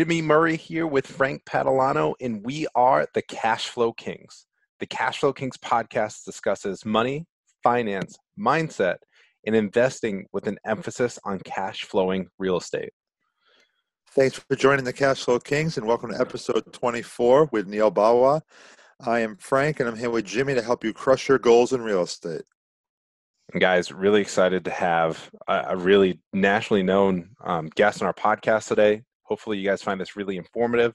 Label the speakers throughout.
Speaker 1: Jimmy Murray here with Frank Padalano, and we are the Cash Flow Kings. The Cash Flow Kings podcast discusses money, finance, mindset, and investing with an emphasis on cash flowing real estate.
Speaker 2: Thanks for joining the Cash Flow Kings and welcome to episode 24 with Neil Bawa. I am Frank and I'm here with Jimmy to help you crush your goals in real estate.
Speaker 1: And guys, really excited to have a, a really nationally known um, guest on our podcast today. Hopefully, you guys find this really informative.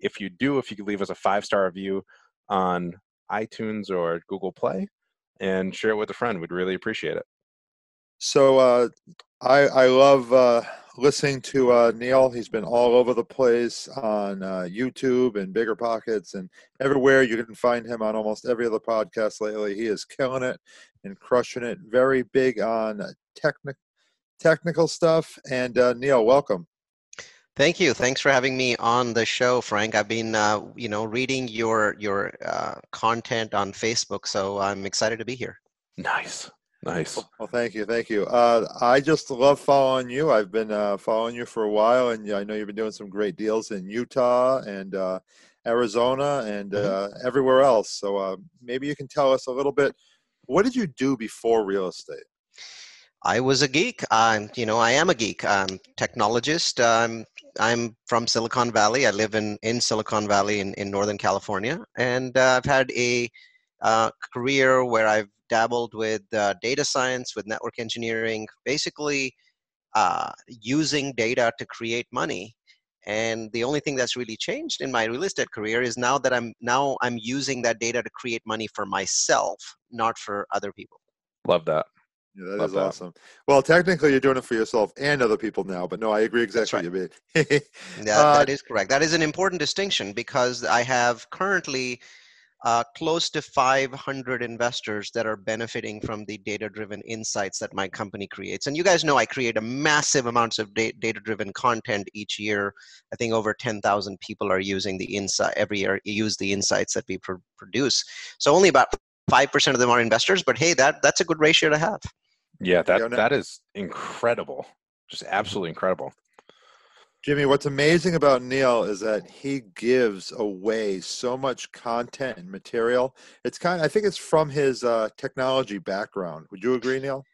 Speaker 1: If you do, if you could leave us a five star review on iTunes or Google Play and share it with a friend, we'd really appreciate it.
Speaker 2: So, uh, I, I love uh, listening to uh, Neil. He's been all over the place on uh, YouTube and Bigger Pockets and everywhere. You can find him on almost every other podcast lately. He is killing it and crushing it. Very big on technic- technical stuff. And uh, Neil, welcome.
Speaker 3: Thank you. Thanks for having me on the show, Frank. I've been, uh, you know, reading your your uh, content on Facebook, so I'm excited to be here.
Speaker 1: Nice. Nice.
Speaker 2: Well, thank you, thank you. Uh, I just love following you. I've been uh, following you for a while, and I know you've been doing some great deals in Utah and uh, Arizona and mm-hmm. Uh, everywhere else. So uh, maybe you can tell us a little bit. What did you do before real estate?
Speaker 3: I was a geek. I'm, you know, I am a geek. I'm technologist. I'm, I'm from Silicon Valley. I live in, in Silicon Valley in, in Northern California, and uh, I've had a career where I've dabbled with uh, data science, with network engineering, basically uh, using data to create money. And the only thing that's really changed in my real estate career is now that I'm now I'm using that data to create money for myself, not for other people.
Speaker 1: Love that.
Speaker 2: Yeah, that is awesome. Well, technically, you're doing it for yourself and other people now, but no, I agree exactly right. what you
Speaker 3: mean. that, uh, that is correct. That is an important distinction because I have currently uh, close to 500 investors that are benefiting from the data-driven insights that my company creates. And you guys know I create a massive amounts of da- data-driven content each year. I think over 10,000 people are using the insight every year. Use the insights that we pr- produce. So only about five percent of them are investors. But hey, that that's a good ratio to have.
Speaker 1: Yeah, that that is incredible. Just absolutely incredible.
Speaker 2: Jimmy, what's amazing about Neil is that he gives away so much content and material. It's kind of, I think it's from his uh, technology background. Would you agree, Neil?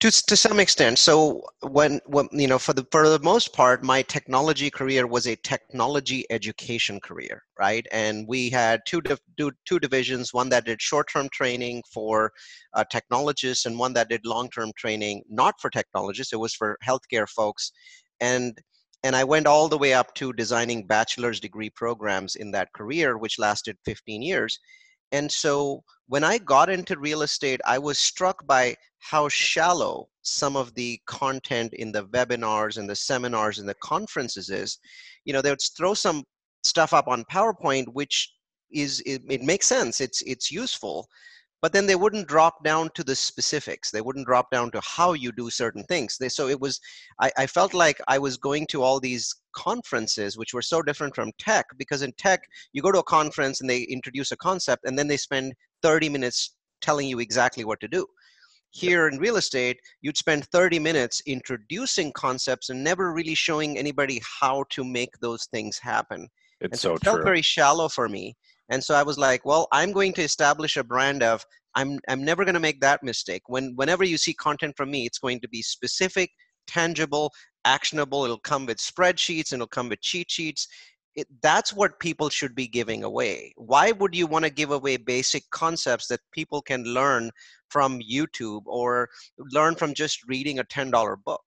Speaker 3: To, to some extent. So when, when you know, for the for the most part, my technology career was a technology education career, right? And we had two div- two divisions: one that did short-term training for uh, technologists, and one that did long-term training not for technologists. It was for healthcare folks, and and I went all the way up to designing bachelor's degree programs in that career, which lasted 15 years. And so when I got into real estate, I was struck by how shallow some of the content in the webinars and the seminars and the conferences is. You know, they would throw some stuff up on PowerPoint, which is it, it makes sense. It's it's useful, but then they wouldn't drop down to the specifics. They wouldn't drop down to how you do certain things. They, so it was I, I felt like i was going to all these conferences which were so different from tech because in tech you go to a conference and they introduce a concept and then they spend 30 minutes telling you exactly what to do. Here in real estate you'd spend 30 minutes introducing concepts and never really showing anybody how to make those things happen.
Speaker 1: It's
Speaker 3: and
Speaker 1: so,
Speaker 3: so it felt
Speaker 1: true.
Speaker 3: very shallow for me. And so i was like well i'm going to establish a brand of i'm i'm never going to make that mistake. When whenever you see content from me it's going to be specific tangible actionable. It'll come with spreadsheets and it'll come with cheat sheets. It, that's what people should be giving away. Why would you want to give away basic concepts that people can learn from youtube or learn from just reading a $10 book?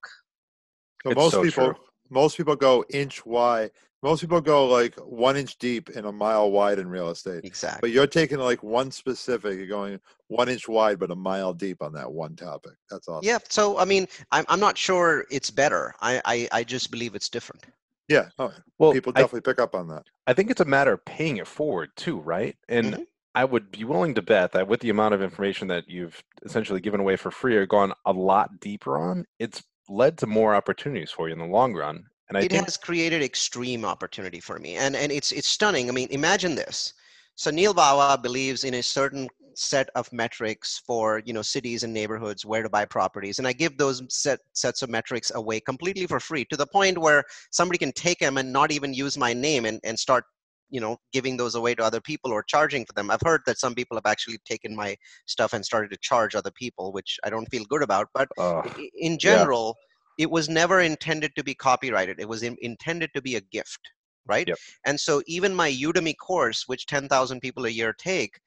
Speaker 2: So most so people true. most people go inch wide most people go like one inch deep and a mile wide in real estate.
Speaker 3: Exactly.
Speaker 2: But you're taking like one specific, you're going one inch wide, but a mile deep on that one topic. That's awesome.
Speaker 3: Yeah. So, I mean, I'm, I'm not sure it's better. I, I, I just believe it's different.
Speaker 2: Yeah. Oh, well, people definitely I, pick up on that.
Speaker 1: I think it's a matter of paying it forward too, right? And mm-hmm. I would be willing to bet that with the amount of information that you've essentially given away for free or gone a lot deeper on, it's led to more opportunities for you in the long run.
Speaker 3: And I it think- has created extreme opportunity for me, and and it's it's stunning. I mean, imagine this. So Neil Bawa believes in a certain set of metrics for you know cities and neighborhoods where to buy properties and i give those set sets of metrics away completely for free to the point where somebody can take them and not even use my name and, and start you know giving those away to other people or charging for them i've heard that some people have actually taken my stuff and started to charge other people which i don't feel good about but
Speaker 1: Uh,
Speaker 3: in general it was never intended to be copyrighted it was in, intended to be a gift right?
Speaker 1: Yep.
Speaker 3: and so even my udemy course which 10000 people a year take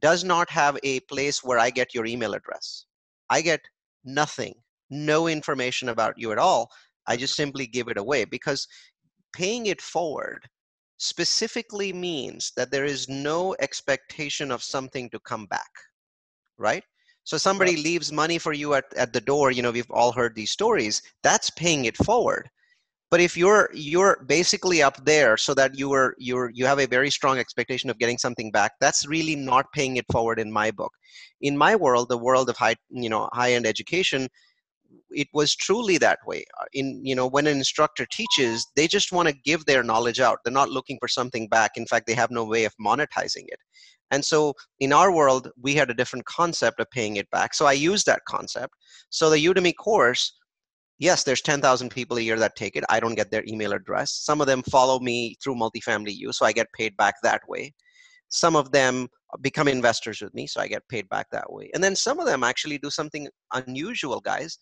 Speaker 3: does not have a place where i get your email address. I get nothing no information about you at all. I just simply give it away because paying it forward specifically means that there is no expectation of something to come back right so somebody leaves money for you at, at the door you know we've all heard these stories that's paying it forward. But if you're you're basically up there so that you are you're you have a very strong expectation of getting something back that's really not paying it forward in my book. In my world the world of high you know high end education it was truly that way. Uh, in you know when an instructor teaches they just want to give their knowledge out. They're not looking for something back. In fact they have no way of monetizing it. And so in our world we had a different concept of paying it back. So i used that concept. So the udemy course yes there's 10000 people a year that take it. I don't get their email address. Some of them follow me through Multifamily U so i get paid back that way. Some of them become investors with me so i get paid back that way. And then some of them actually do something unusual guys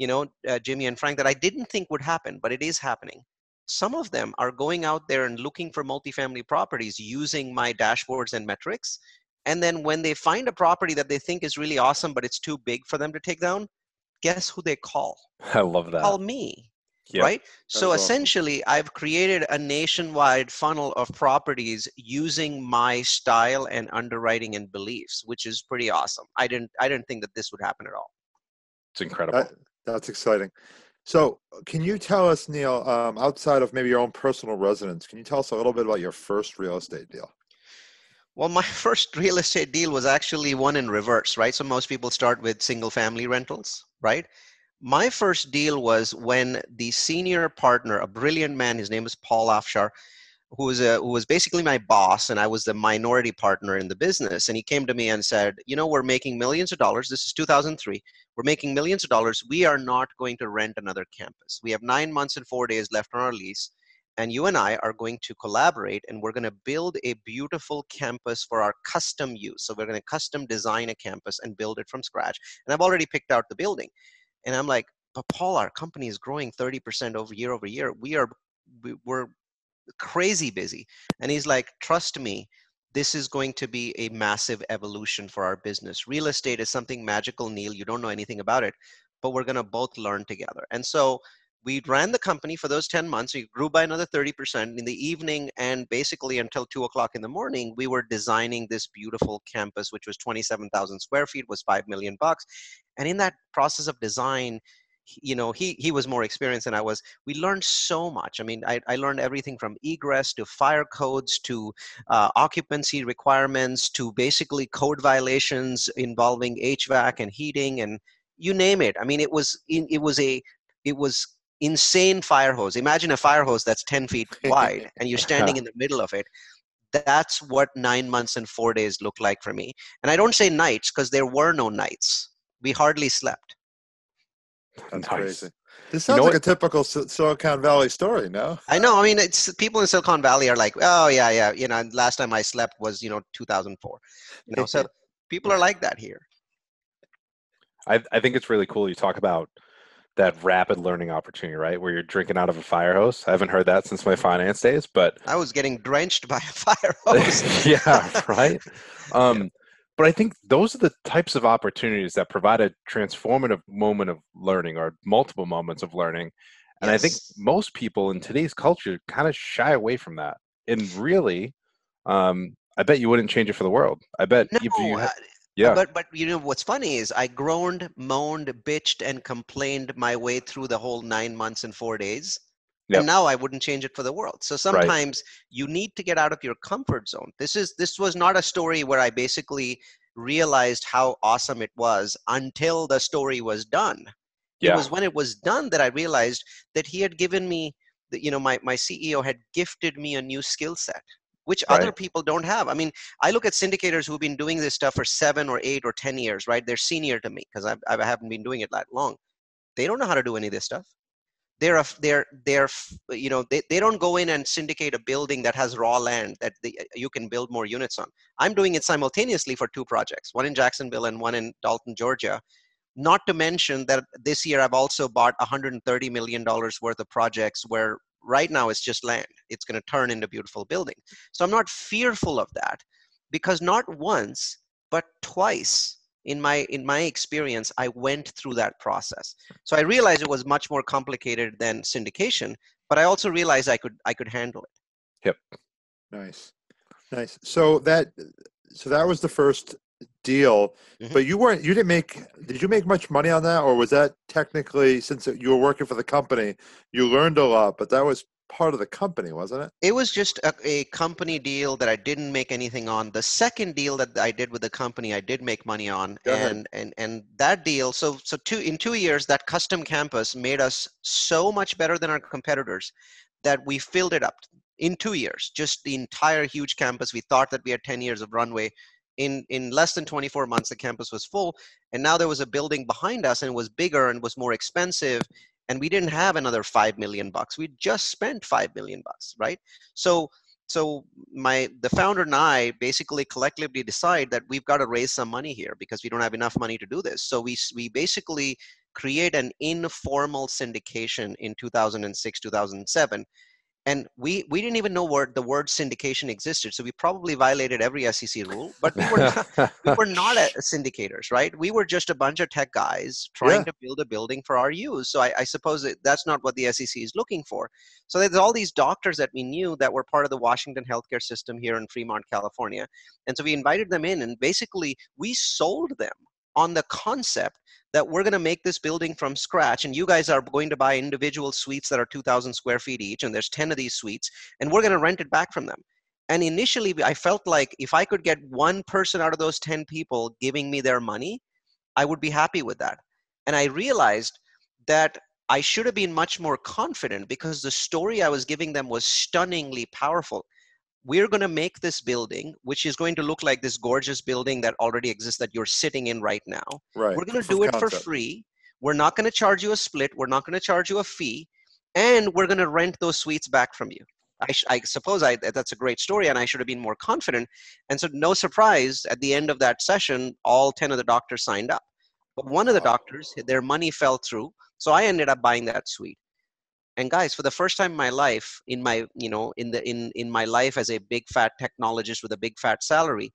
Speaker 3: you know, uh, Jimmy and Frank, that I didn't think would happen, but it is happening. Some of them are going out there and looking for multifamily properties using my dashboards and metrics. And then when they find a property that they think is really awesome, but it's too big for them to take down, guess who they call?
Speaker 1: I love that.
Speaker 3: Call me.
Speaker 1: Yep.
Speaker 3: Right? So
Speaker 2: awesome.
Speaker 3: essentially, I've created a nationwide funnel of properties using my style and underwriting and beliefs, which is pretty awesome. I didn't I didn't think that this would happen at all.
Speaker 1: It's incredible.
Speaker 2: That, that's exciting. So, can you tell us, Neil, um, outside of maybe your own personal residence, can you tell us a little bit about your first real estate deal?
Speaker 3: Well, my first real estate deal was actually one in reverse, right? So most people start with single family rentals, right? My first deal was when the senior partner, a brilliant man, his name is Paul Afshar, who was a, who was basically my boss, and I was the minority partner in the business. And he came to me and said, "You know, we're making millions of dollars. This is 2003. We're making millions of dollars. We are not going to rent another campus. We have nine months and four days left on our lease." and you and I are going to collaborate and we're going to build a beautiful campus for our custom use. So we're going to custom design a campus and build it from scratch. And I've already picked out the building. And I'm like, but Paul, our company is growing 30% over year over year. We are we- we're crazy busy. And he's like, trust me, this is going to be a massive evolution for our business. Real estate is something magical, Neil. You don't know anything about it, but we're going to both learn together. And so we ran the company for those 10 months. We grew by another 30% in the evening and basically until two o'clock in the morning, we were designing this beautiful campus, which was 27,000 square feet, was 5 million bucks. And in that process of design, you know, he, he was more experienced than I was. We learned so much. I mean, I, I learned everything from egress to fire codes to uh, occupancy requirements to basically code violations involving HVAC and heating and you name it. I mean, it was, in, it was a, it was insane fire hose. Imagine a fire hose that's 10 feet wide and you're standing in the middle of it. That's what nine months and four days look like for me. And I don't say nights because there were no nights. We hardly slept.
Speaker 2: That's
Speaker 1: Nice.
Speaker 2: crazy. This
Speaker 1: You know
Speaker 2: sounds like
Speaker 1: what-
Speaker 2: a typical Silicon Valley story, no?
Speaker 3: I know. I mean, it's people in Silicon Valley are like, oh yeah, yeah. You know, last time I slept was you know 2004. You know, so people are like that here.
Speaker 1: I, I think it's really cool you talk about that rapid learning opportunity, right? Where you're drinking out of a fire hose. I haven't heard that since my finance days, but
Speaker 3: I was getting drenched by a fire hose.
Speaker 1: yeah, right. Um, but I think those are the types of opportunities that provide a transformative moment of learning or multiple moments of learning. And I think most people in today's culture kind of shy away from that. And really, um, I bet you wouldn't change it for the world. I bet
Speaker 3: No,
Speaker 1: if you,
Speaker 3: uh,
Speaker 1: ha- yeah,
Speaker 3: But but you know what's funny is I groaned, moaned, bitched, and complained my way through the whole nine months and four days.
Speaker 1: Yep.
Speaker 3: And now I wouldn't change it for the world. So sometimes you need to get out of your comfort zone. This is this was not a story where I basically realized how awesome it was until the story was done.
Speaker 1: yeah,
Speaker 3: It was when it was done that I realized that he had given me, that you know, my my CEO had gifted me a new skill set, which
Speaker 1: Right.
Speaker 3: other people don't have. I mean, I look at syndicators who've been doing this stuff for seven or eight or 10 years, right? They're senior to me because I haven't been doing it that long. They don't know how to do any of this stuff. They're, they're, they're, you know, they, they don't go in and syndicate a building that has raw land that you can build more units on. I'm doing it simultaneously for two projects, one in Jacksonville and one in Dalton, Georgia. Not to mention that this year I've also bought 130 million dollars worth of projects where right now it's just land. It's going to turn into beautiful building. So I'm not fearful of that because not once but twice in my in my experience I went through that process. So I realized it was much more complicated than syndication, but I also realized I could I could handle it. Yep.
Speaker 2: Nice, nice. So that so that was the first deal,
Speaker 3: Mhm.
Speaker 2: but you weren't you didn't make did you make much money on that, or was that technically since you were working for the company, you learned a lot, but that was part of the company, wasn't it?
Speaker 3: It was just a, a company deal that I didn't make anything on. The second deal that I did with the company, I did make money on,
Speaker 2: Go ahead.
Speaker 3: and and and that deal. So so two in two years, that custom campus made us so much better than our competitors that we filled it up in two years. Just the entire huge campus. We thought that we had ten years of runway. In in less than 24 months, the campus was full, and now there was a building behind us, and it was bigger and was more expensive and we didn't have another 5 million bucks. We just spent 5 million bucks right? So so my the founder and i basically collectively decide that we've got to raise some money here because we don't have enough money to do this. So we we basically create an informal syndication in 2006 2007 and we we didn't even know word the word syndication existed so we probably violated every sec rule but we were not, we were not a, syndicators, right? We were just a bunch of tech guys trying
Speaker 2: Yeah.
Speaker 3: to build a building for our use. So I, I suppose that that's not what the SEC is looking for. So there's all these doctors that we knew that were part of the Washington healthcare system here in Fremont, California. And so we invited them in and basically we sold them on the concept that we're going to make this building from scratch and you guys are going to buy individual suites that are 2000 square feet each and there's 10 of these suites and we're going to rent it back from them and initially, I felt like if I could get one person out of those 10 people giving me their money, I would be happy with that. And I realized that I should have been much more confident because the story I was giving them was stunningly powerful. We're going to make this building, which is going to look like this gorgeous building that already exists that you're sitting in right now.
Speaker 2: Right.
Speaker 3: We're going to do it for free. We're not going to charge you a split. We're not going to charge you a fee. And we're going to rent those suites back from you. I, sh- I suppose I, that's a great story, and I should have been more confident. And so, no surprise, at the end of that session, all 10 of the doctors signed up. But one of the
Speaker 2: Wow.
Speaker 3: doctors, their money fell through. So I ended up buying that suite. And guys, for the first time in my life, in my, you know, in the in in my life as a big fat technologist with a big fat salary,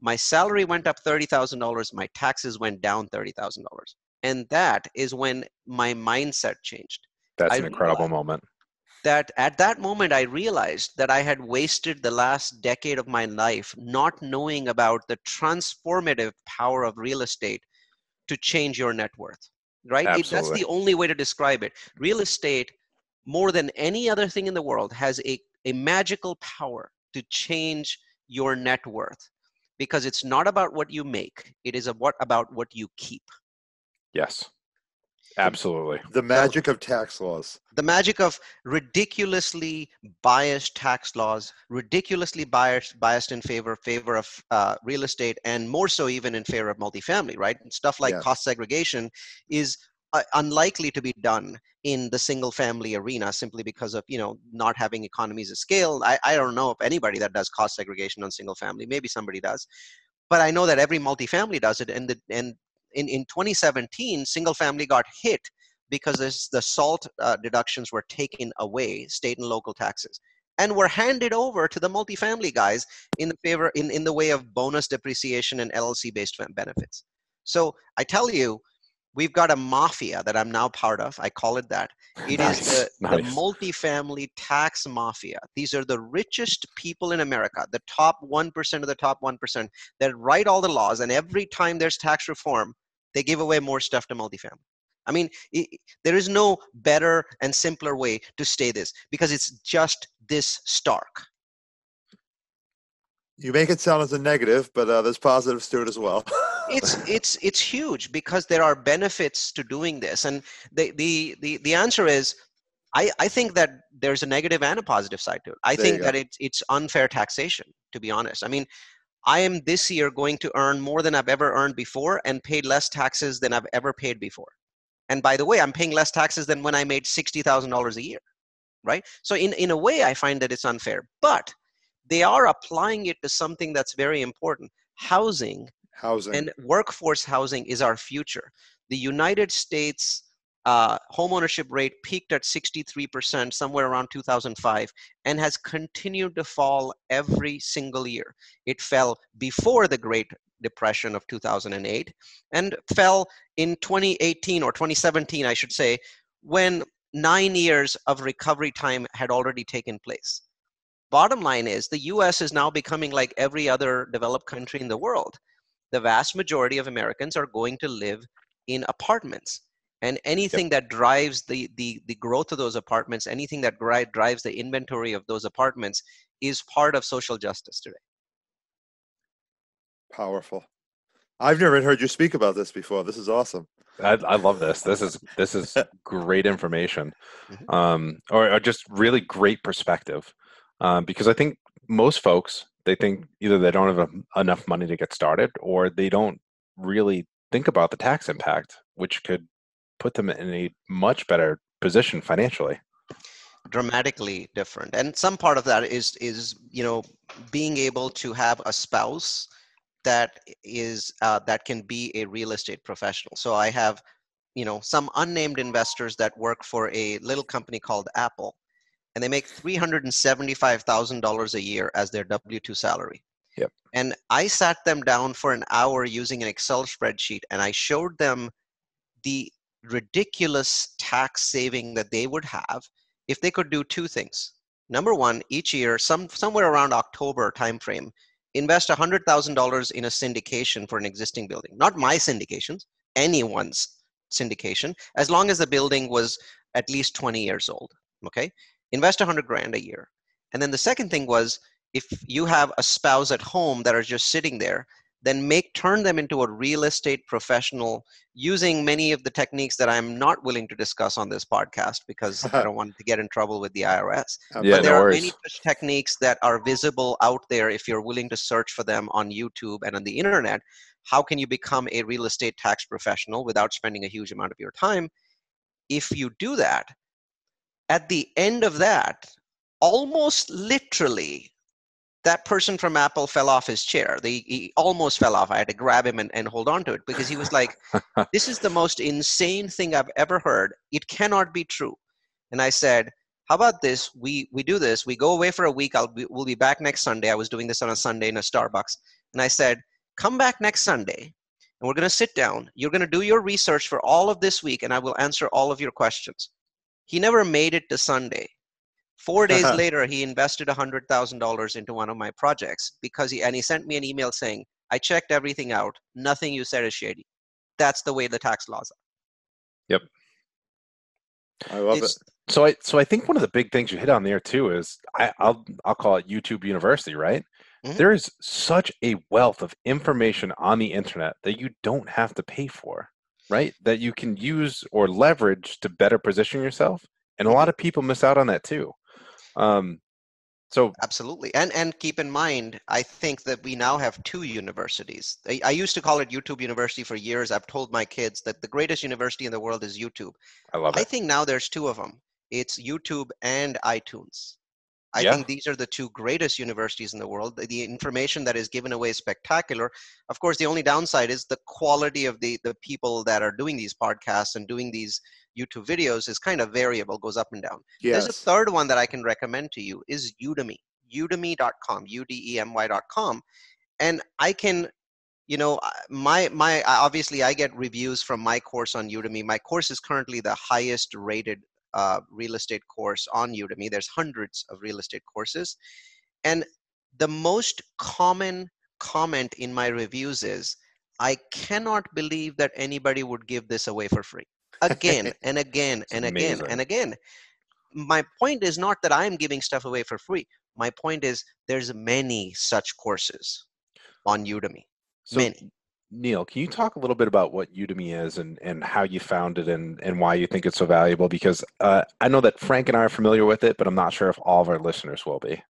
Speaker 3: my salary went up thirty thousand dollars, my taxes went down thirty thousand dollars. And that is when my mindset changed.
Speaker 1: That's
Speaker 3: I
Speaker 1: an incredible moment.
Speaker 3: that at that moment I realized that I had wasted the last decade of my life not knowing about the transformative power of real estate to change your net worth. Right? It- that's the only way to describe it. Real estate, more than any other thing in the world, has a, a magical power to change your net worth because it's not about what you make, it is a, what about what you keep.
Speaker 1: Yes. Absolutely.
Speaker 2: The magic of tax laws.
Speaker 3: the magic of ridiculously biased tax laws, ridiculously biased biased in favor favor of uh, real estate, and more so even in favor of multifamily. Right, stuff like
Speaker 2: Yeah.
Speaker 3: cost segregation is unlikely to be done in the single family arena simply because of you know not having economies of scale. I, I don't know of anybody that does cost segregation on single family. Maybe somebody does, but I know that every multifamily does it. And the and in, in 2017, single family got hit because this, the SALT uh, deductions were taken away, state and local taxes, and were handed over to the multifamily guys in the favor in, in the way of bonus depreciation and LLC based benefits. So I tell you, we've got a mafia that I'm now part of. I call it that. It is
Speaker 1: Nice,
Speaker 3: the, the
Speaker 1: nice.
Speaker 3: multifamily tax mafia. These are the richest people in America, the top 1% of the top 1% that write all the laws. And every time there's tax reform, they give away more stuff to multifamily. I mean, i i- there is no better and simpler way to stay this because it's just this stark.
Speaker 2: You make it sound as a negative, but uh, there's positives to it as well.
Speaker 3: it's it's it's huge because there are benefits to doing this and the the the, the answer is I, I think that there's a negative and a positive side to it. I
Speaker 2: There
Speaker 3: think that it's it's unfair taxation, to be honest. I mean, I am this year going to earn more than I've ever earned before and paid less taxes than I've ever paid before. And by the way, I'm paying less taxes than when I made sixty thousand dollars a year. Right? So in, in a way I find that it's unfair. But they are applying it to something that's very important. Housing
Speaker 2: Housing.
Speaker 3: and workforce housing is our future. The United States uh, homeownership rate peaked at 63% somewhere around 2005 and has continued to fall every single year. It fell before the Great Depression of 2008 and fell in 2018 or 2017, I should say, when nine years of recovery time had already taken place. Bottom line is the US is now becoming like every other developed country in the world the vast majority of Americans are going to live in apartments. And anything that drives the, the, the growth of those apartments, anything that dri- drives the inventory of those apartments is part of social justice today.
Speaker 2: Powerful. I've never heard you speak about this before. This is awesome.
Speaker 1: I, I love this. This is this is great information,
Speaker 3: Mhm.
Speaker 1: um, or, or just really great perspective. Um, because I think most folks they think either they don't have a, enough money to get started, or they don't really think about the tax impact, which could put them in a much better position financially.
Speaker 3: dramatically different and some part of that is is you know being able to have a spouse that is uh, that can be a real estate professional so i have you know some unnamed investors that work for a little company called apple and they make $375000 a year as their w2 salary.
Speaker 1: Yep.
Speaker 3: and i sat them down for an hour using an excel spreadsheet and i showed them the ridiculous tax saving that they would have if they could do two things. Number one each year some somewhere around october timeframe invest $100000 in a syndication for an existing building. Not my syndications anyone's syndication as long as the building was at least 20 years old okay invest 100 grand a year and then the second thing was if you have a spouse at home that are just sitting there then make turn them into a real estate professional using many of the techniques that I'm not willing to discuss on this podcast because I don't want to get in trouble with the IRS.
Speaker 1: Yeah,
Speaker 3: but there
Speaker 1: no
Speaker 3: are
Speaker 1: worries.
Speaker 3: many such techniques that are visible out there if you're willing to search for them on YouTube and on the internet. How can you become a real estate tax professional without spending a huge amount of your time? If you do that, at the end of that, almost literally, that person from Apple fell off his chair. They, he almost fell off. I had to grab him and, and hold on to it because he was like, This is the most insane thing I've ever heard. It cannot be true. And I said, How about this? We, we do this. We go away for a week. I'll be, we'll be back next Sunday. I was doing this on a Sunday in a Starbucks. And I said, Come back next Sunday and we're going to sit down. You're going to do your research for all of this week and I will answer all of your questions. He never made it to Sunday. Four days later, he invested $100,000 into one of my projects because he, and he sent me an email saying, I checked everything out. Nothing you said is shady. That's the way the tax laws are. Yep.
Speaker 2: I love
Speaker 3: It's-
Speaker 2: it.
Speaker 1: So I so I think one of the big things you hit on there too is I, I'll I'll call it YouTube University, right?
Speaker 3: Mhm.
Speaker 1: There is such a wealth of information on the internet that you don't have to pay for, right? That you can use or leverage to better position yourself, and a lot of people miss out on that too. Um, so
Speaker 3: Absolutely. And and keep in mind, I think that we now have two universities. I, I used to call it YouTube University for years. I've told my kids that the greatest university in the world is YouTube.
Speaker 1: I love it.
Speaker 3: I think now there's two of them. It's YouTube and iTunes. I
Speaker 1: Yeah.
Speaker 3: think these are the two greatest universities in the world. The, the information that is given away is spectacular. Of course, the only downside is the quality of the, the people that are doing these podcasts and doing these YouTube videos is kind of variable, goes up and down. There's a third one that I can recommend to you is Udemy, udemy.com, U-D-E-M-Y.com. And I can, you know, my, my, obviously I get reviews from my course on Udemy. My course is currently the highest rated uh, real estate course on Udemy. There's hundreds of real estate courses. And the most common comment in my reviews is, I cannot believe that anybody would give this away for free. Again and again and again and again. My point is not that I'm giving stuff away for free. My point is there's many such courses on Udemy.
Speaker 1: So
Speaker 3: many.
Speaker 1: Neil, can you talk a little bit about what Udemy is and, and how you found it and, and why you think it's so valuable? Because uh, I know that Frank and I are familiar with it, but I'm not sure if all of our listeners will be.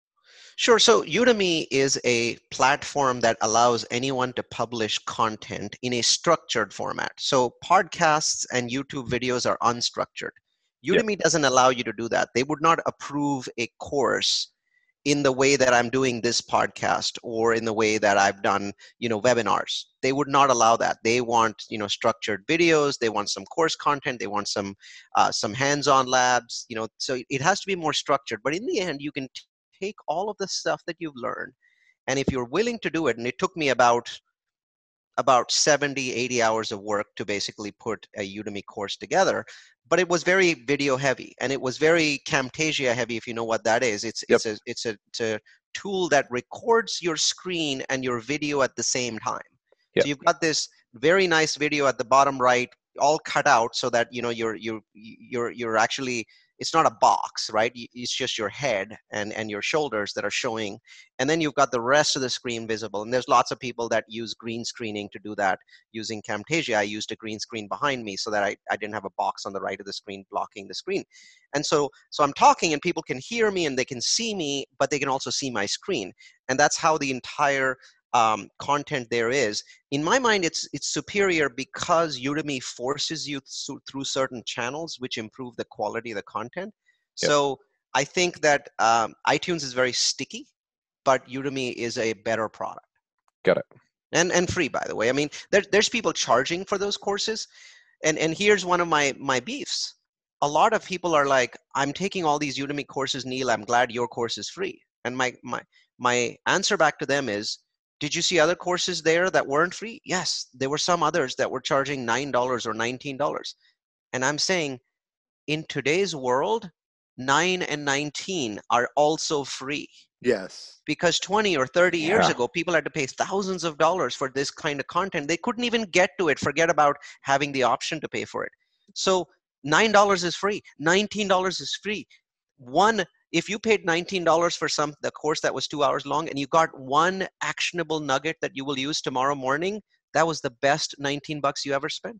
Speaker 3: Sure. So Udemy is a platform that allows anyone to publish content in a structured format. So podcasts and YouTube videos are unstructured. Udemy yep. doesn't allow you to do that. They would not approve a course in the way that I'm doing this podcast or in the way that I've done, you know, webinars. They would not allow that. They want, you know, structured videos. They want some course content. They want some uh, some hands-on labs. You know, so it has to be more structured. But in the end, you can take all of the stuff that you've learned, and if you're willing to do it, and it took me about about 70 80 hours of work to basically put a udemy course together but it was very video heavy and it was very camtasia heavy if you know what that is it's yep. it's a it's a, it's a tool that records your screen and your video at the same time yep. so you've got this very nice video at the bottom right all cut out so that you know you're you're you're you're actually it's not a box right? It's just your head and and your shoulders that are showing and then you've got the rest of the screen visible and there's lots of people that use green screening to do that using camtasia. I used a green screen behind me so that i, I didn't have a box on the right of the screen blocking the screen. And so so i'm talking and people can hear me and they can see me but they can also see my screen. And that's how the entire um, content there is. In my mind, it's it's superior because Udemy forces you th- through certain channels, which improve the quality of the content. Yep. So I think that um, iTunes is very sticky, but Udemy is a better product.
Speaker 1: Got it.
Speaker 3: And and free, by the way. I mean, there, there's people charging for those courses, and and here's one of my my beefs. A lot of people are like, I'm taking all these Udemy courses, Neil. I'm glad your course is free. And my my my answer back to them is did you see other courses there that weren't free? Yes, there were some others that were charging $9 or $19. And I'm saying in today's world, 9 and 19 are also free.
Speaker 2: Yes.
Speaker 3: Because 20 or 30 yeah. years ago, people had to pay thousands of dollars for this kind of content. They couldn't even get to it, forget about having the option to pay for it. So $9 is free, $19 is free. One if you paid $19 for some the course that was two hours long and you got one actionable nugget that you will use tomorrow morning that was the best 19 bucks you ever spent.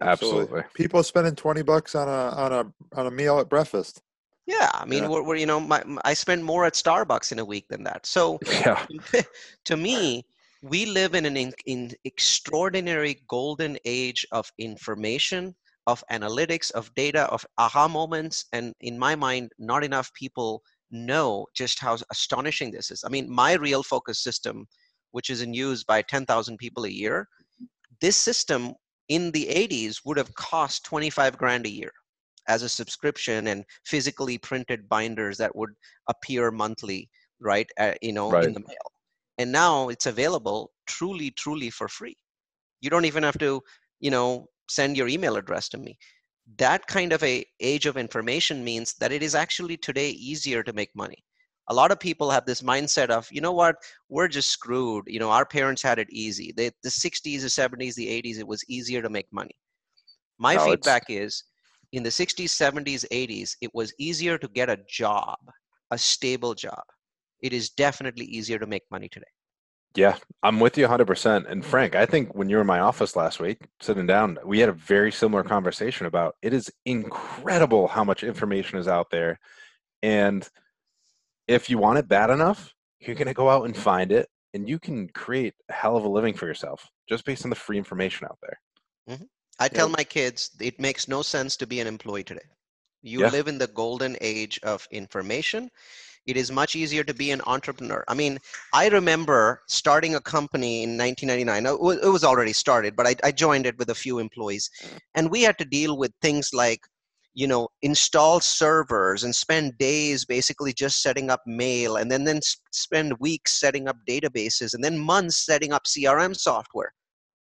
Speaker 1: Absolutely.
Speaker 2: People spending 20 bucks on a on a on a meal at breakfast.
Speaker 3: Yeah i mean yeah. We're, we're, you know my, i spend more at starbucks in a week than that. So yeah. to me we live in an in, in extraordinary golden age of information of analytics, of data, of aha moments. And in my mind, not enough people know just how astonishing this is. I mean, my real focus system, which is in use by 10,000 people a year, this system in the 80s would have cost 25 grand a year as a subscription and physically printed binders that would appear monthly, right? Uh, you know, right. in the mail. And now it's available truly, truly for free. You don't even have to, you know, send your email address to me. That kind of a age of information means that it is actually today easier to make money. A lot of people have this mindset of you know what? We're just screwed. You know our parents had it easy. They, the 60s the 70s the 80s it was easier to make money. My no, feedback it's... is in the 60s 70s 80s it was easier to get a job a stable job. It is definitely easier to make money today
Speaker 1: yeah, I'm with you 100%. And Frank, I think when you were in my office last week, sitting down, we had a very similar conversation about it is incredible how much information is out there. And if you want it bad enough, you're going to go out and find it and you can create a hell of a living for yourself just based on the free information out there.
Speaker 3: Mm-hmm. I tell my kids it makes no sense to be an employee today. You yeah. live in the golden age of information it is much easier to be an entrepreneur. I mean, I remember starting a company in 1999. It was already started, but I, I joined it with a few employees. And we had to deal with things like you know install servers and spend days basically just setting up mail and then then spend weeks setting up databases and then months setting up crm software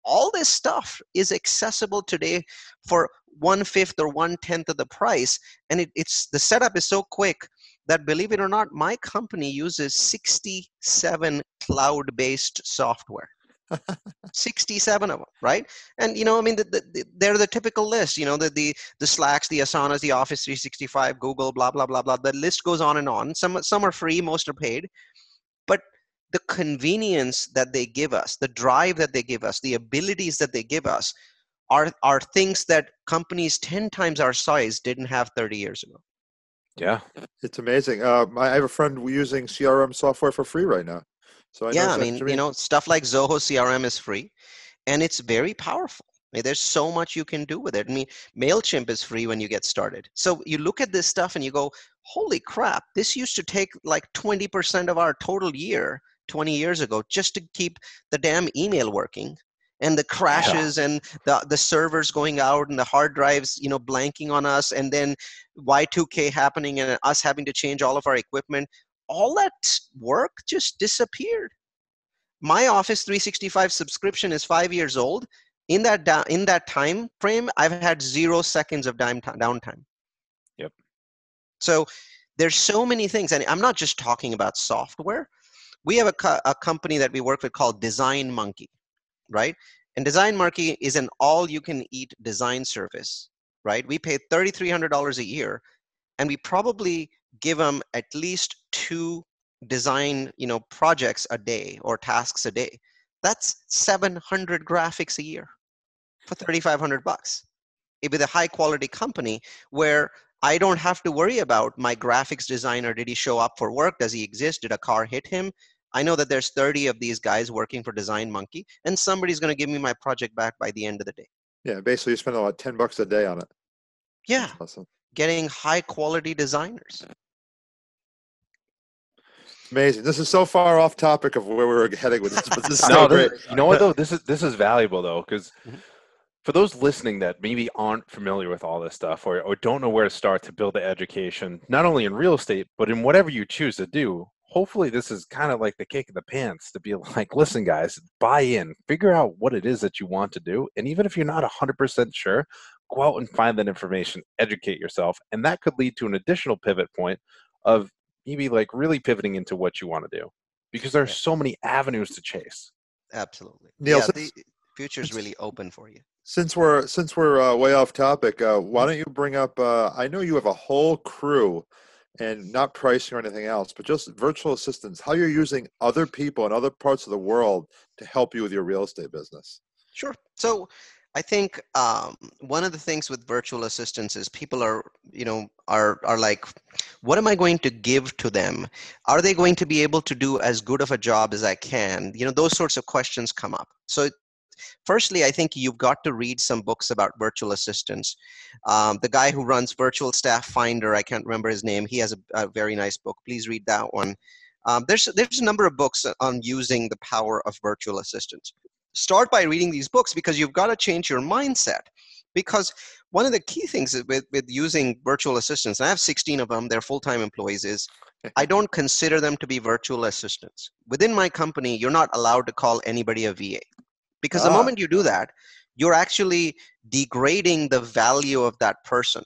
Speaker 3: all this stuff is accessible today for one fifth or one tenth of the price and it, it's the setup is so quick that believe it or not, my company uses 67 cloud based software. 67 of them right and you know i mean the, the, they're the typical list you know the, the the slacks the asanas the office 365 google blah blah blah blah the list goes on and on some some are free most are paid but the convenience that they give us, the drive that they give us, the abilities that they give us are, are things that companies 10 times our size didn't have 30 years ago.
Speaker 1: Yeah.
Speaker 2: It's amazing. Uh, I have a friend using CRM software for free right now. So I
Speaker 3: yeah, I mean, you know, stuff like Zoho CRM is free and it's very powerful. I mean, there's so much you can do with it. I mean, MailChimp is free when you get started. So you look at this stuff and you go, holy crap, this used to take like 20% of our total year 20 years ago just to keep the damn email working and the crashes yeah. and the, the servers going out and the hard drives you know blanking on us and then y2k happening and us having to change all of our equipment all that work just disappeared. My office 365 subscription is five years old. In that da- in that time frame i've had zero seconds of dime t- downtime.
Speaker 1: Yep.
Speaker 3: So there's so many things and i'm not just talking about software. We have a, co- a company that we work with called design monkey right? And Design Monkey is an all-you-can-eat design service, right? We pay $3,300 a year, and we probably give them at least two design, you know, projects a day or tasks a day. That's 700 graphics a year for 3,500 bucks. With a high-quality company where I don't have to worry about my graphics designer. Did he show up for work? Does he exist? Did a car hit him? I know that there's 30 of these guys working for Design Monkey, and somebody's going to give me my project back by the end of the day.
Speaker 2: Yeah, basically, you spend about 10 bucks a day on it.
Speaker 3: Yeah. awesome. Getting high quality designers.
Speaker 2: Amazing. This is so far off topic of where we were heading with this, but this is so great.
Speaker 1: This, you know what though? This is this is valuable though, because mm-hmm. for those listening that maybe aren't familiar with all this stuff or, or don't know where to start to build the education, not only in real estate, but in whatever you choose to do, hopefully this is kind of like the kick in the pants to be like listen guys buy in. Figure out what it is that you want to do and even if you're not 100% sure go out and find that information educate yourself and that could lead to an additional pivot point of maybe like really pivoting into what you want to do because there's yeah. so many avenues to chase.
Speaker 3: Absolutely. Neil yeah, the future is really open for you.
Speaker 2: since we're since we're uh, way off topic uh, why don't you bring up uh, i know you have a whole crew and not pricing or anything else, but just virtual assistants, how you're using other people in other parts of the world to help you with your real estate business.
Speaker 3: Sure. So I think um, one of the things with virtual assistants is people are, you know, are are like, what am I going to give to them? Are they going to be able to do as good of a job as I can? You know, those sorts of questions come up. So Firstly, I think you've got to read some books about virtual assistants. Um, the guy who runs Virtual Staff Finder, I can't remember his name, he has a, a very nice book. Please read that one. Um, there's, there's a number of books on using the power of virtual assistants. Start by reading these books because you've got to change your mindset. Because one of the key things with, with using virtual assistants, I have 16 of them, they're full time employees, is I don't consider them to be virtual assistants. Within my company, you're not allowed to call anybody a VA because ah. the moment you do that you're actually degrading the value of that person.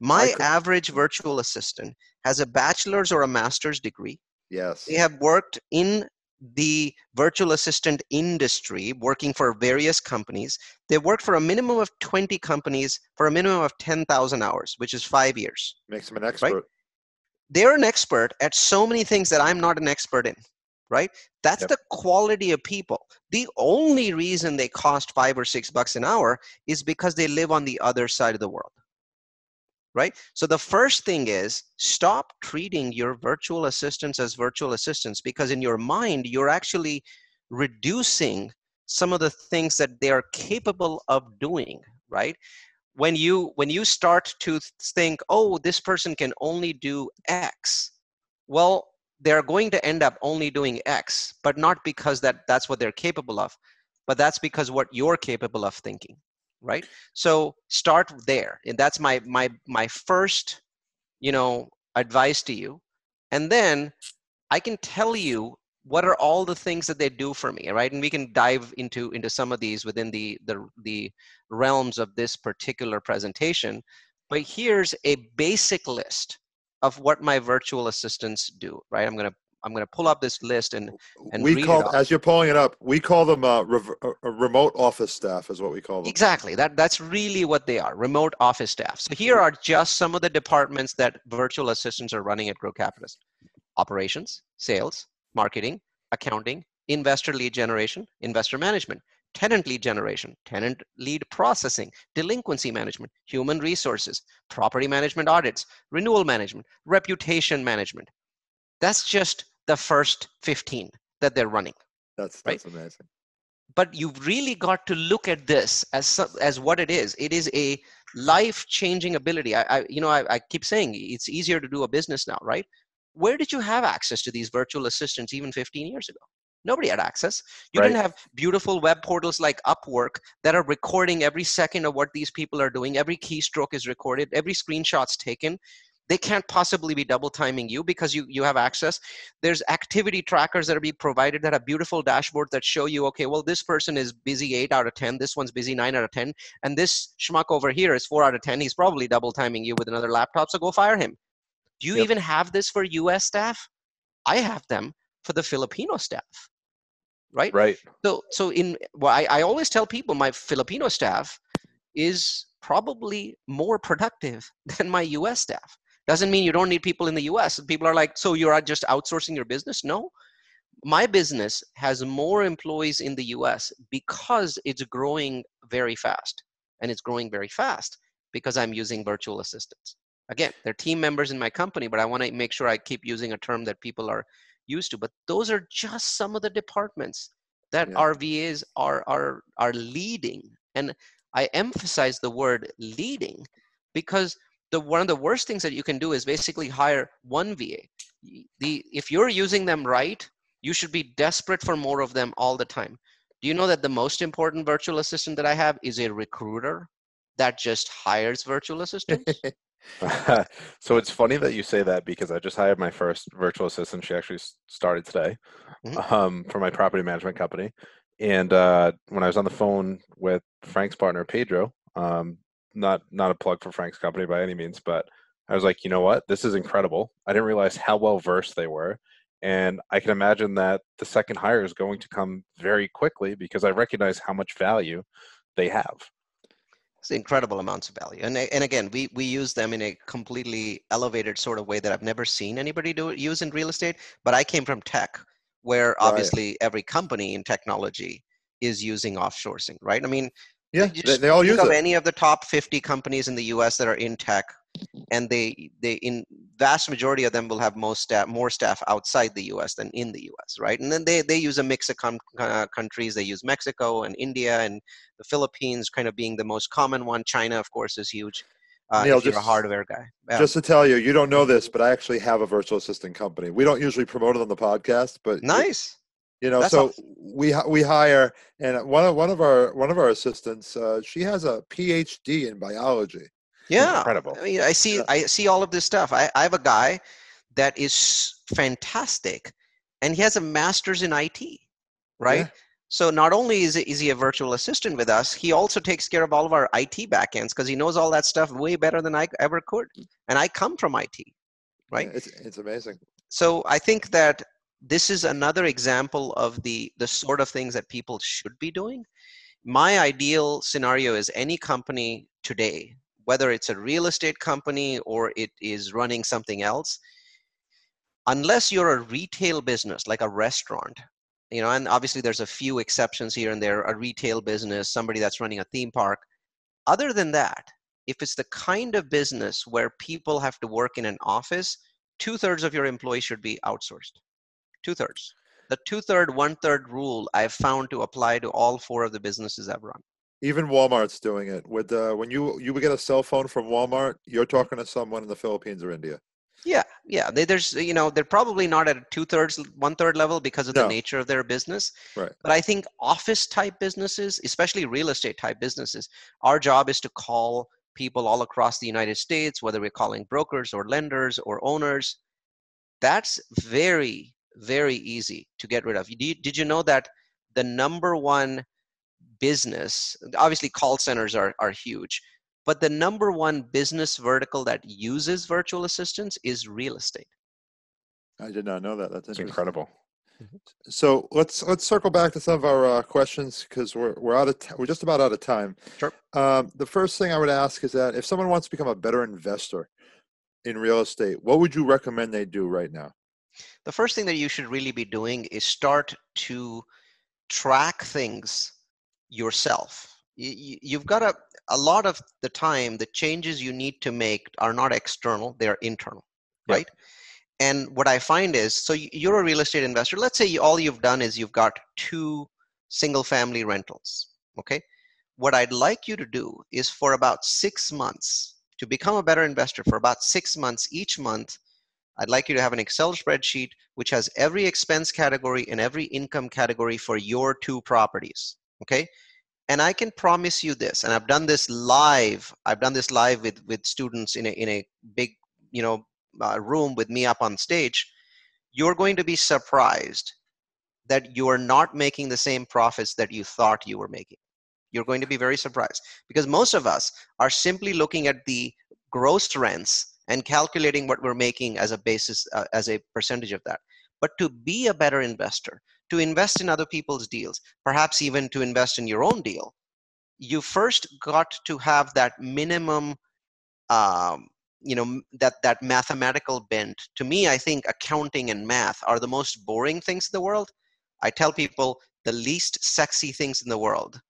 Speaker 3: My average virtual assistant has a bachelor's or a master's degree.
Speaker 2: Yes.
Speaker 3: They have worked in the virtual assistant industry working for various companies. They worked for a minimum of 20 companies for a minimum of 10,000 hours which is 5 years.
Speaker 2: Makes them an expert. Right?
Speaker 3: they're an expert at so many things that i'm not an expert in right? That's yep. the quality of people. The only reason they cost five or six bucks an hour is because they live on the other side of the world. Right? So the first thing is stop treating your virtual assistants as virtual assistants because in your mind, you're actually reducing some of the things that they are capable of doing, right? When you when you start to think, oh, this person can only do X, well, they're going to end up only doing X, but not because that that's what they're capable of, but that's because what you're capable of thinking, right? So start there, and that's my my my first, you know, advice to you, and then I can tell you what are all the things that they do for me, right? And we can dive into into some of these within the the the realms of this particular presentation. But here's a basic list of what my virtual assistants do, right? I'm going to I'm going to pull up this list and and
Speaker 2: we call as you're pulling it up, we call them uh, rev- uh, remote office staff is what we call them.
Speaker 3: Exactly. That that's really what they are, remote office staff. So here are just some of the departments that virtual assistants are running at Grocapitalist: operations, sales, marketing, accounting, investor lead generation, investor management, tenant lead generation, tenant lead processing, delinquency management, human resources, property management audits, renewal management, reputation management. That's just the first 15 that they're running.
Speaker 2: That's that's right? amazing.
Speaker 3: But you've really got to look at this as as what it is. It is a life-changing ability. I, I you know I, I keep saying it's easier to do a business now, right? Where did you have access to these virtual assistants even 15 years ago? Nobody had access. You right. didn't have beautiful web portals like Upwork that are recording every second of what these people are doing. Every keystroke is recorded, every screenshot's taken. They can't possibly be double timing you because you, you have access. There's activity trackers that are being provided that have beautiful dashboards that show you, okay, well, this person is busy eight out of 10, this one's busy nine out of 10, and this schmuck over here is four out of 10. He's probably double timing you with another laptop, so go fire him. Do you yep. even have this for US staff? I have them for the Filipino staff. Right?
Speaker 1: Right.
Speaker 3: So so in well, I, I always tell people my Filipino staff is probably more productive than my US staff. Doesn't mean you don't need people in the US. People are like, so you're just outsourcing your business? No. My business has more employees in the US because it's growing very fast. And it's growing very fast because I'm using virtual assistants. Again, they're team members in my company, but I want to make sure I keep using a term that people are used to. But those are just some of the departments that yeah. our VAs are are are leading. And I emphasize the word leading because the one of the worst things that you can do is basically hire one VA. The if you're using them right, you should be desperate for more of them all the time. Do you know that the most important virtual assistant that I have is a recruiter that just hires virtual assistants?
Speaker 1: so it's funny that you say that because I just hired my first virtual assistant. She actually started today mm-hmm. um, for my property management company. And uh, when I was on the phone with Frank's partner Pedro, um, not not a plug for Frank's company by any means, but I was like, you know what, this is incredible. I didn't realize how well versed they were, and I can imagine that the second hire is going to come very quickly because I recognize how much value they have
Speaker 3: it's incredible amounts of value and and again we we use them in a completely elevated sort of way that i've never seen anybody do use in real estate but i came from tech where obviously right. every company in technology is using offshoring right i mean
Speaker 2: yeah they, they all use
Speaker 3: of
Speaker 2: it.
Speaker 3: any of the top 50 companies in the us that are in tech and they they in vast majority of them will have most staff more staff outside the us than in the us right and then they they use a mix of com- uh, countries they use mexico and india and the philippines kind of being the most common one china of course is huge uh, Neil, just, a hardware guy.
Speaker 2: Yeah. Just to tell you, you don't know this, but I actually have a virtual assistant company. We don't usually promote it on the podcast, but
Speaker 3: nice.
Speaker 2: It, you know, That's so awesome. we we hire, and one of one of our one of our assistants, uh, she has a PhD in biology.
Speaker 3: Yeah, incredible. I mean, I see, yeah. I see all of this stuff. I, I have a guy that is fantastic, and he has a master's in IT, right? Yeah. So not only is, is he a virtual assistant with us, he also takes care of all of our IT backends because he knows all that stuff way better than I ever could. And I come from IT, right? Yeah,
Speaker 2: it's, it's amazing.
Speaker 3: So I think that this is another example of the the sort of things that people should be doing. My ideal scenario is any company today whether it's a real estate company or it is running something else, unless you're a retail business like a restaurant, you know, and obviously there's a few exceptions here and there, a retail business, somebody that's running a theme park. Other than that, if it's the kind of business where people have to work in an office, two thirds of your employees should be outsourced. Two thirds. The two third, one third rule I've found to apply to all four of the businesses I've run.
Speaker 2: Even Walmart's doing it. With uh, when you you would get a cell phone from Walmart, you're talking to someone in the Philippines or India.
Speaker 3: Yeah, yeah. They, there's you know they're probably not at a two thirds, one third level because of no. the nature of their business.
Speaker 2: Right.
Speaker 3: But I think office type businesses, especially real estate type businesses, our job is to call people all across the United States, whether we're calling brokers or lenders or owners. That's very very easy to get rid of. Did, did you know that the number one business obviously call centers are, are huge but the number one business vertical that uses virtual assistants is real estate
Speaker 2: i did not know that that's
Speaker 1: incredible
Speaker 2: mm-hmm. so let's let's circle back to some of our uh, questions because we're we're out of t- we're just about out of time.
Speaker 3: Sure.
Speaker 2: Um, the first thing I would ask is that if someone wants to become a better investor in real estate, what would you recommend they do right now?
Speaker 3: The first thing that you should really be doing is start to track things yourself. You, have got a, a lot of the time, the changes you need to make are not external, they're internal, yep. right? And what I find is so you're a real estate investor. Let's say you, all you've done is you've got two single family rentals, okay? What I'd like you to do is for about six months, to become a better investor, for about six months each month, I'd like you to have an Excel spreadsheet which has every expense category and every income category for your two properties. Okay. And I can promise you this, and I've done this live. I've done this live with, with students in a, in a big, you know, uh, room with me up on stage. You're going to be surprised that you are not making the same profits that you thought you were making. You're going to be very surprised because most of us are simply looking at the gross rents and calculating what we're making as a basis uh, as a percentage of that but to be a better investor to invest in other people's deals perhaps even to invest in your own deal you first got to have that minimum um, you know that that mathematical bent. To me i think accounting and math are the most boring things in the world. I tell people the least sexy things in the world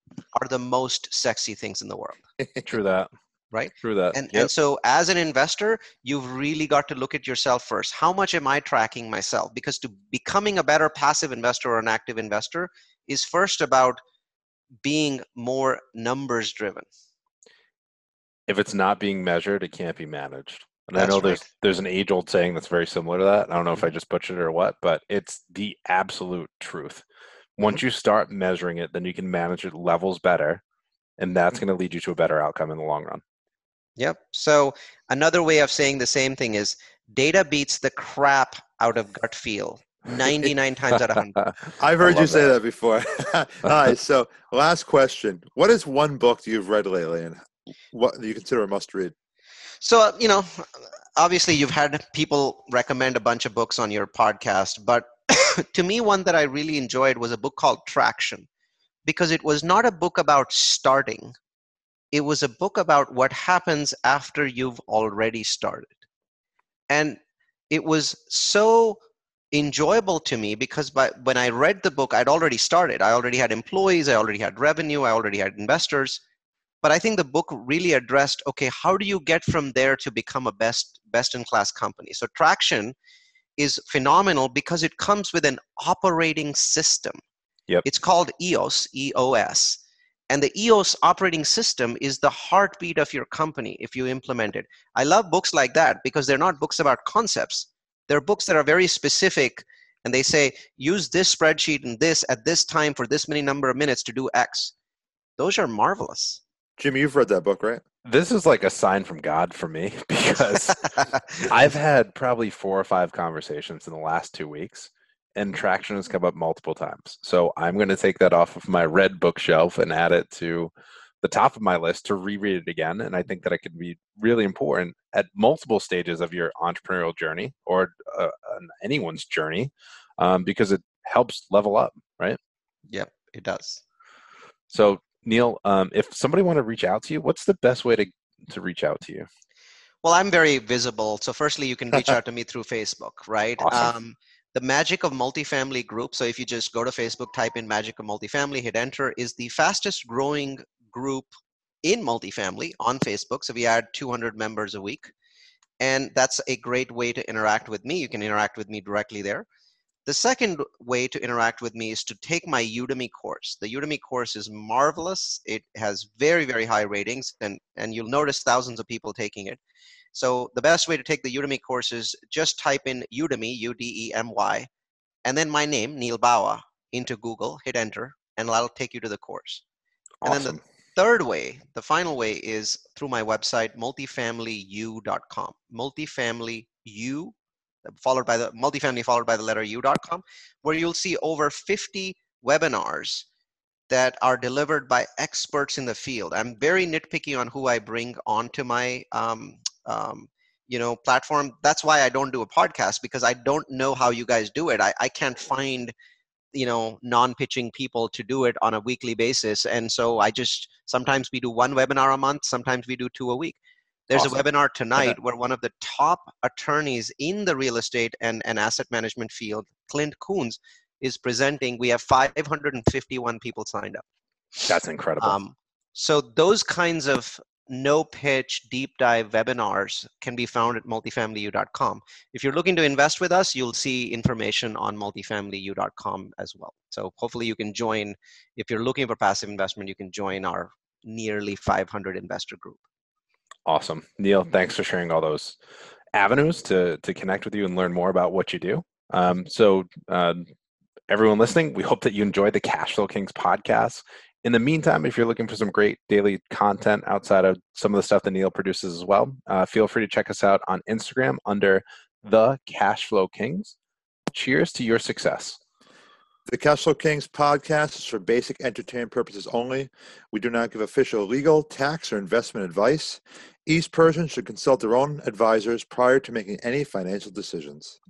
Speaker 3: are the most sexy things in the world.
Speaker 1: True that
Speaker 3: right
Speaker 1: through that
Speaker 3: and, yep. and so as an investor you've really got to look at yourself first how much am i tracking myself because to becoming a better passive investor or an active investor is first about being more numbers driven
Speaker 1: if it's not being measured it can't be managed and that's I know there's right. there's an age old saying that's very similar to that. I don't know if I mm-hmm. just butchered it or what, but it's the absolute truth. Once mm-hmm. you start measuring it, then you can manage it levels better, and that's going to lead you to a better outcome in the long run.
Speaker 3: Yep. So another way of saying the same thing is data beats the crap out of gut feel 99 times out of 100.
Speaker 2: I've heard you say that, that before. All right. So, last question What is one book you've read lately and what you consider a must read?
Speaker 3: So, uh, you know, obviously you've had people recommend a bunch of books on your podcast, but to me, one that I really enjoyed was a book called Traction because it was not a book about starting it was a book about what happens after you've already started. And it was so enjoyable to me because by, when I read the book, I'd already started. I already had employees, I already had revenue, I already had investors. But I think the book really addressed okay, how do you get from there to become a best best in class company? So traction is phenomenal because it comes with an operating system.
Speaker 1: Yep.
Speaker 3: It's called EOS, EOS and the eos operating system is the heartbeat of your company if you implement it. I love books like that because they're not books about concepts. They're books that are very specific and they say use this spreadsheet and this at this time for this many number of minutes to do x. Those are marvelous.
Speaker 2: Jimmy you've read that book right?
Speaker 1: This is like a sign from god for me because i've had probably four or five conversations in the last two weeks and traction has come up multiple times. So I'm going to take that off of my red bookshelf and add it to the top of my list to reread it again. And I think that it could be really important at multiple stages of your entrepreneurial journey or uh, anyone's journey um, because it helps level up, right?
Speaker 3: Yep, it does.
Speaker 1: So Neil, um, if somebody want to reach out to you, what's the best way to to reach out to you?
Speaker 3: Well, I'm very visible. So firstly, you can reach out to me through Facebook, right?
Speaker 1: Awesome. Um,
Speaker 3: the magic of multifamily group. So if you just go to facebook type in magic of multifamily hit enter is the fastest growing group in multifamily on facebook. So we add 200 members a week. And that's a great way to interact with me. You can interact with me directly there. The second way to interact with me is to take my udemy course. The udemy course is marvelous. It has very very high ratings and and you'll notice thousands of people taking it so the best way to take the Udemy course is just type in Udemy, U-D-E-M-Y, and then my name, Neil Bawa, into Google, hit enter, and that'll take you to the course.
Speaker 1: Awesome.
Speaker 3: And then the third way, the final way is through my website, multifamilyu.com. Multifamilyu, followed by the multifamily followed by the letter u.com, where you'll see over 50 webinars that are delivered by experts in the field. I'm very nitpicky on who I bring onto my um, um, you know platform that's why i don't do a podcast because i don't know how you guys do it i, I can't find you know non-pitching people to do it on a weekly basis and so i just sometimes we do one webinar a month sometimes we do two a week There's
Speaker 1: Awesome.
Speaker 3: a webinar tonight where one of the top attorneys in the real estate and, and asset management field, Clint Coons, is presenting. We have 551 people signed up.
Speaker 1: That's incredible.
Speaker 3: Um, so those kinds of no pitch deep dive webinars can be found at multifamilyu.com. If you're looking to invest with us, you'll see information on multifamilyu.com as well. So hopefully you can join. If you're looking for passive investment, you can join our nearly 500 investor group.
Speaker 1: Awesome. Neil, thanks for sharing all those avenues to, to connect with you and learn more about what you do. Um, so, uh, everyone listening, we hope that you enjoyed the Cashflow Kings podcast. In the meantime, if you're looking for some great daily content outside of some of the stuff that Neil produces as well, uh, feel free to check us out on Instagram under the Cashflow Kings. Cheers to your success.
Speaker 2: The Cashflow Kings podcast is for basic entertainment purposes only. We do not give official legal, tax, or investment advice. Each person should consult their own advisors prior to making any financial decisions.